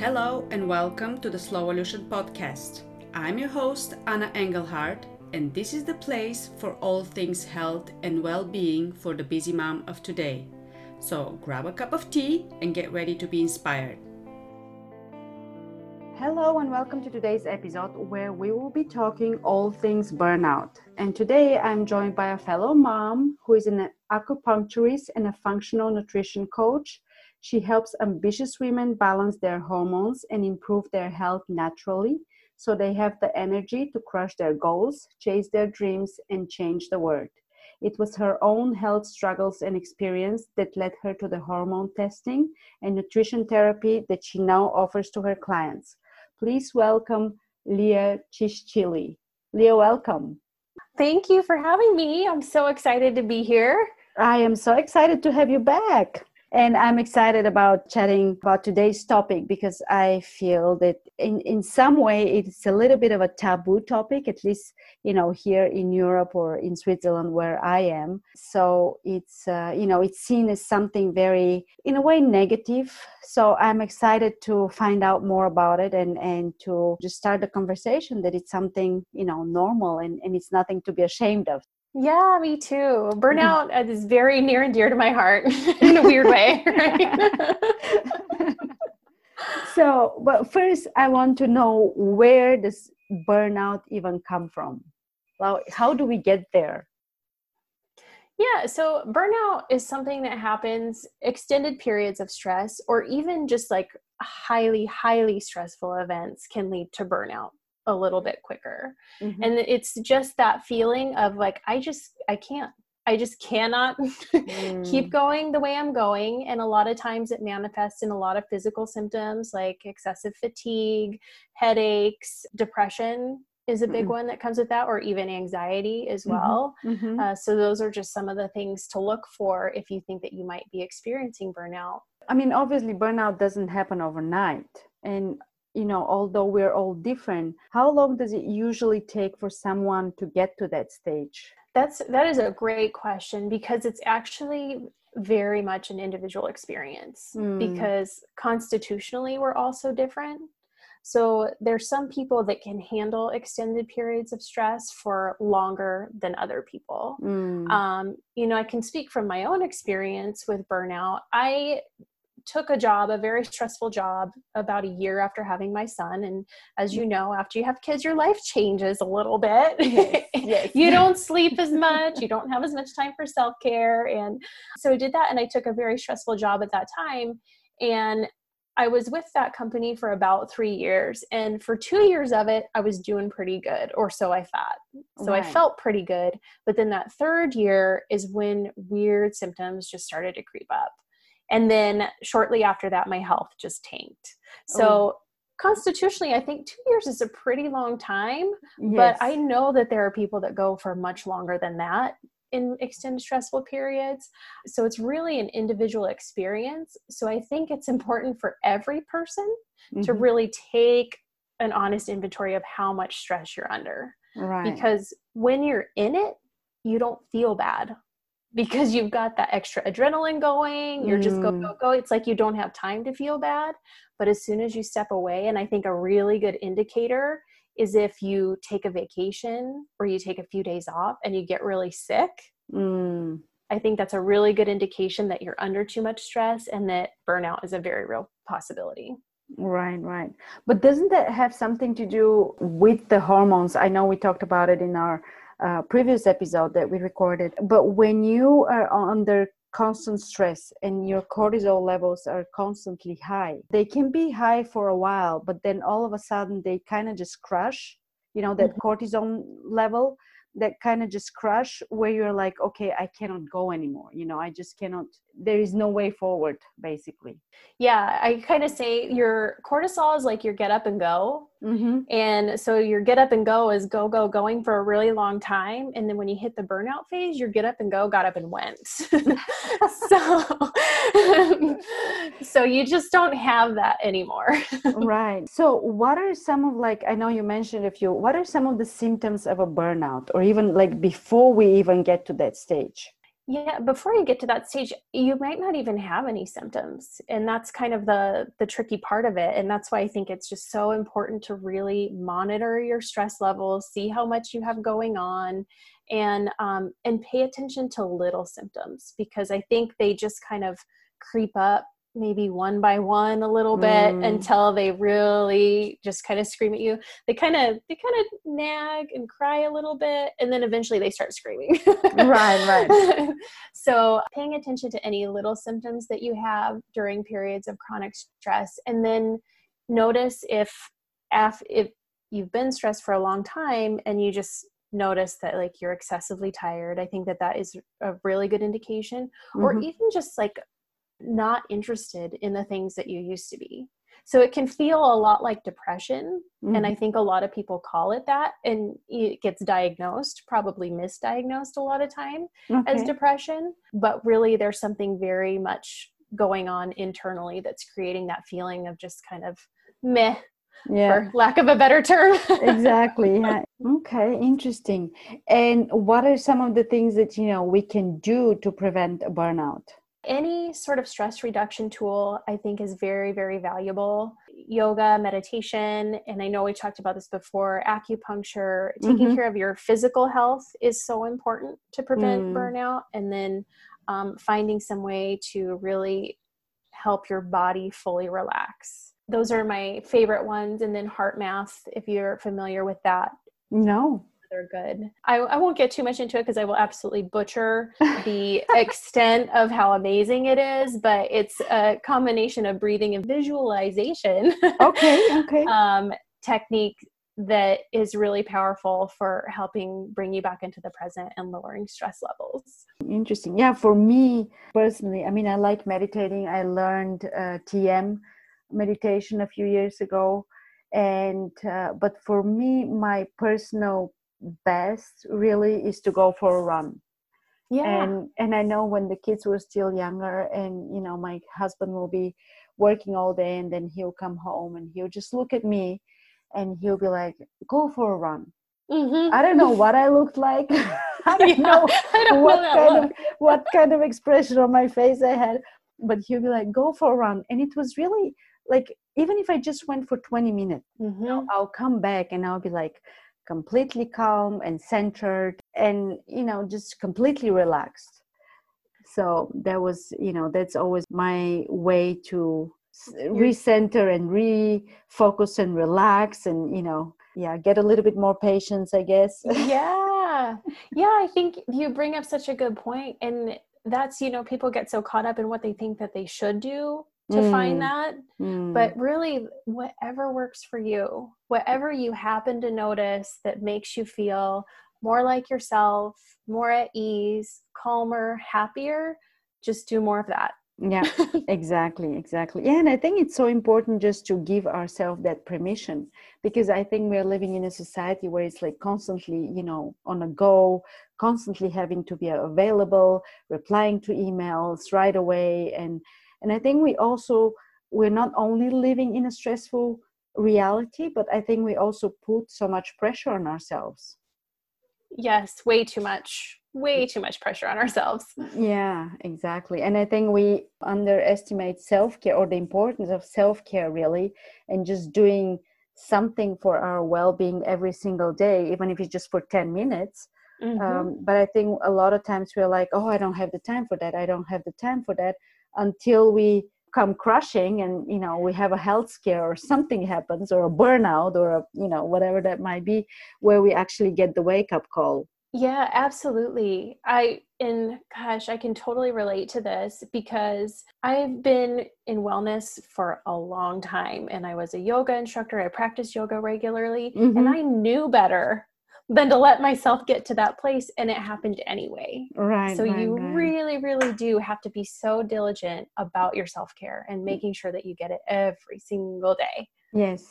Hello and welcome to the Slowolution podcast. I'm your host, Anna Engelhardt, and this is the place for all things health and well being for the busy mom of today. So grab a cup of tea and get ready to be inspired. Hello and welcome to today's episode where we will be talking all things burnout. And today I'm joined by a fellow mom who is an acupuncturist and a functional nutrition coach. She helps ambitious women balance their hormones and improve their health naturally so they have the energy to crush their goals, chase their dreams, and change the world. It was her own health struggles and experience that led her to the hormone testing and nutrition therapy that she now offers to her clients. Please welcome Leah Chischilly. Leah, welcome. Thank you for having me. I'm so excited to be here. I am so excited to have you back. And I'm excited about chatting about today's topic because I feel that in, in some way it's a little bit of a taboo topic, at least, you know, here in Europe or in Switzerland where I am. So it's, uh, you know, it's seen as something very, in a way, negative. So I'm excited to find out more about it and, and to just start the conversation that it's something, you know, normal and, and it's nothing to be ashamed of. Yeah, me too. Burnout is very near and dear to my heart in a weird way. so, but first, I want to know where does burnout even come from? Well, how do we get there? Yeah, so burnout is something that happens extended periods of stress or even just like highly, highly stressful events can lead to burnout a little bit quicker mm-hmm. and it's just that feeling of like i just i can't i just cannot mm. keep going the way i'm going and a lot of times it manifests in a lot of physical symptoms like excessive fatigue headaches depression is a big mm-hmm. one that comes with that or even anxiety as mm-hmm. well mm-hmm. uh, so those are just some of the things to look for if you think that you might be experiencing burnout i mean obviously burnout doesn't happen overnight and you know although we're all different how long does it usually take for someone to get to that stage that's that is a great question because it's actually very much an individual experience mm. because constitutionally we're also different so there's some people that can handle extended periods of stress for longer than other people. Mm. Um, you know, I can speak from my own experience with burnout. I took a job, a very stressful job, about a year after having my son. And as you mm. know, after you have kids, your life changes a little bit. Yes, yes. you don't sleep as much, you don't have as much time for self care. And so I did that, and I took a very stressful job at that time. And I was with that company for about three years. And for two years of it, I was doing pretty good, or so I thought. So right. I felt pretty good. But then that third year is when weird symptoms just started to creep up and then shortly after that my health just tanked so oh. constitutionally i think two years is a pretty long time yes. but i know that there are people that go for much longer than that in extended stressful periods so it's really an individual experience so i think it's important for every person mm-hmm. to really take an honest inventory of how much stress you're under right because when you're in it you don't feel bad because you've got that extra adrenaline going you're just go mm. go go it's like you don't have time to feel bad but as soon as you step away and i think a really good indicator is if you take a vacation or you take a few days off and you get really sick mm. i think that's a really good indication that you're under too much stress and that burnout is a very real possibility right right but doesn't that have something to do with the hormones i know we talked about it in our uh, previous episode that we recorded. But when you are under constant stress and your cortisol levels are constantly high, they can be high for a while, but then all of a sudden they kind of just crush, you know, that mm-hmm. cortisol level that kind of just crush where you're like okay i cannot go anymore you know i just cannot there is no way forward basically. Yeah i kind of say your cortisol is like your get up and go. Mm-hmm. and so your get up and go is go go going for a really long time. And then when you hit the burnout phase your get up and go got up and went. So so you just don't have that anymore. Right. So what are some of like i know you mentioned a few what are some of the symptoms of a burnout or even like before we even get to that stage. Yeah before you get to that stage you might not even have any symptoms and that's kind of the the tricky part of it and that's why i think it's just so important to really monitor your stress levels see how much you have going on and um, and pay attention to little symptoms because i think they just kind of creep up maybe one by one a little bit mm. until they really just kind of scream at you they kind of they kind of nag and cry a little bit and then eventually they start screaming right right so paying attention to any little symptoms that you have during periods of chronic stress and then notice if if you've been stressed for a long time and you just notice that like you're excessively tired i think that that is a really good indication mm-hmm. or even just like not interested in the things that you used to be. So it can feel a lot like depression. Mm-hmm. And I think a lot of people call it that. And it gets diagnosed, probably misdiagnosed a lot of time okay. as depression. But really, there's something very much going on internally that's creating that feeling of just kind of meh yeah. for lack of a better term. exactly. Yeah. Okay, interesting. And what are some of the things that you know we can do to prevent burnout? Any sort of stress reduction tool, I think, is very, very valuable. Yoga, meditation, and I know we talked about this before acupuncture, taking mm-hmm. care of your physical health is so important to prevent mm. burnout. And then um, finding some way to really help your body fully relax. Those are my favorite ones. And then HeartMath, if you're familiar with that. No they're good. I, I won't get too much into it because I will absolutely butcher the extent of how amazing it is, but it's a combination of breathing and visualization. Okay, okay. um, technique that is really powerful for helping bring you back into the present and lowering stress levels. Interesting. Yeah, for me personally, I mean, I like meditating. I learned uh, TM meditation a few years ago and uh, but for me my personal best really is to go for a run yeah and and i know when the kids were still younger and you know my husband will be working all day and then he'll come home and he'll just look at me and he'll be like go for a run mm-hmm. i don't know what i looked like i don't yeah, know I don't what know kind look. of what kind of expression on my face i had but he'll be like go for a run and it was really like even if i just went for 20 minutes mm-hmm. you know, mm-hmm. i'll come back and i'll be like completely calm and centered and you know just completely relaxed. So that was you know that's always my way to recenter and refocus and relax and you know yeah get a little bit more patience i guess. Yeah. Yeah i think you bring up such a good point and that's you know people get so caught up in what they think that they should do to mm. find that. Mm. But really, whatever works for you, whatever you happen to notice that makes you feel more like yourself, more at ease, calmer, happier, just do more of that. yeah exactly exactly yeah and i think it's so important just to give ourselves that permission because i think we're living in a society where it's like constantly you know on a go constantly having to be available replying to emails right away and and i think we also we're not only living in a stressful reality but i think we also put so much pressure on ourselves. Yes way too much way too much pressure on ourselves. Yeah exactly. And i think we underestimate self-care or the importance of self-care really and just doing something for our well-being every single day even if it's just for 10 minutes mm-hmm. um, but i think a lot of times we're like oh i don't have the time for that i don't have the time for that until we come crushing and you know we have a health scare or something happens or a burnout or a you know whatever that might be where we actually get the wake up call yeah absolutely i and gosh i can totally relate to this because i've been in wellness for a long time and i was a yoga instructor i practiced yoga regularly mm-hmm. and i knew better than to let myself get to that place and it happened anyway. Right so right, you right. really really do have to be so diligent about your self-care and making sure that you get it every single day. Yes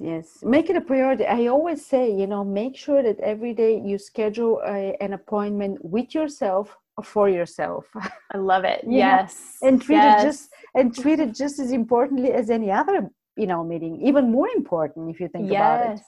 yes. Make it a priority. I always say you know make sure that every day you schedule a, an appointment with yourself for yourself. I love it. Yes and treat yes. it just and treat it just as importantly as any other you know meeting even more important if you think yes. about it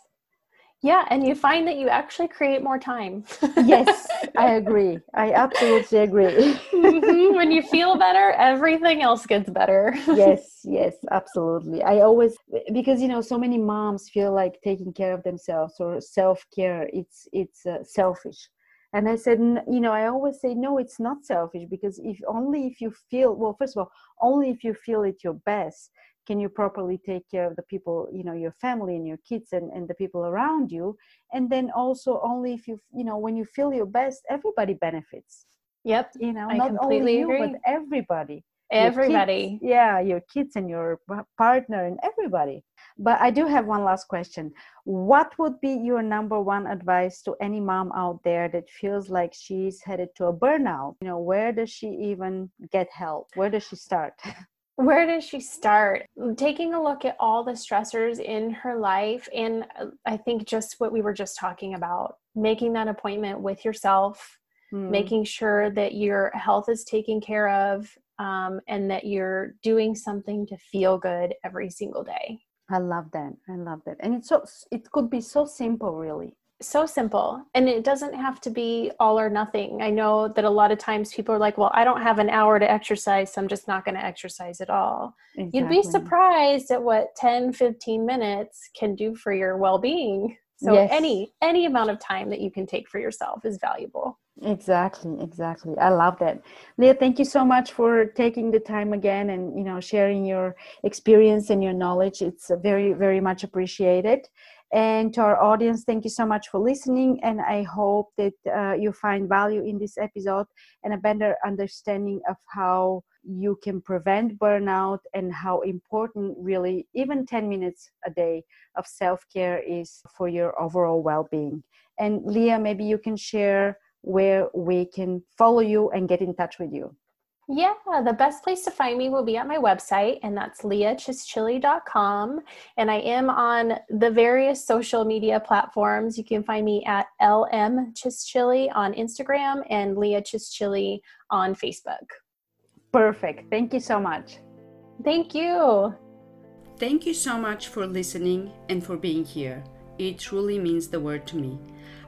Yeah, and you find that you actually create more time. yes, I agree. I absolutely agree. mm-hmm. When you feel better, everything else gets better. yes, yes, absolutely. I always because you know so many moms feel like taking care of themselves or self-care it's it's uh, selfish. And I said, you know, I always say no, it's not selfish because if only if you feel well, first of all, only if you feel at your best can you properly take care of the people you know your family and your kids and, and the people around you? And then also only if you you know when you feel your best everybody benefits. Yep you know I not only you agree. but everybody everybody. kids, yeah your kids and your partner and everybody. But i do have one last question. What would be your number one advice to any mom out there that feels like she's headed to a burnout? You know where does she even get help? Where does she start Where does she start? Taking a look at all the stressors in her life, and uh, I think just what we were just talking about making that appointment with yourself, mm. making sure that your health is taken care of, um, and that you're doing something to feel good every single day. I love that. I love that. And it's so, it could be so simple, really so simple and it doesn't have to be all or nothing. I know that a lot of times people are like well i don't have an hour to exercise so i'm just not going to exercise at all. Exactly. you'd be surprised at what 10 15 minutes can do for your well-being. So yes. any any amount of time that you can take for yourself is valuable. Exactly exactly. I love that. Leah thank you so much for taking the time again and you know sharing your experience and your knowledge. It's very very much appreciated and to our audience, thank you so much for listening. And I hope that uh, you find value in this episode and a better understanding of how you can prevent burnout and how important, really, even 10 minutes a day of self care is for your overall well being. And Leah, maybe you can share where we can follow you and get in touch with you. Yeah, the best place to find me will be at my website, and that's leahchischilly.com. And I am on the various social media platforms. You can find me at LM Chischilly on Instagram and Leah Chischilly on Facebook. Perfect. Thank you so much. Thank you. Thank you so much for listening and for being here. It truly means the world to me.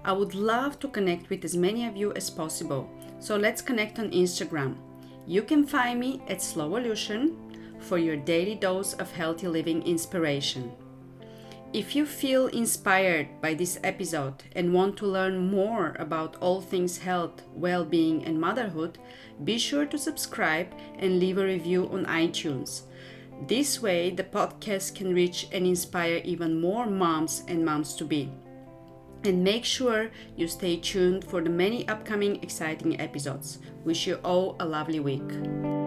I would love to connect with as many of you as possible. So let's connect on Instagram. You can find me at Slowolution for your daily dose of healthy living inspiration. If you feel inspired by this episode and want to learn more about all things health, well being, and motherhood, be sure to subscribe and leave a review on iTunes. This way, the podcast can reach and inspire even more moms and moms to be. And make sure you stay tuned for the many upcoming exciting episodes. Wish you all a lovely week.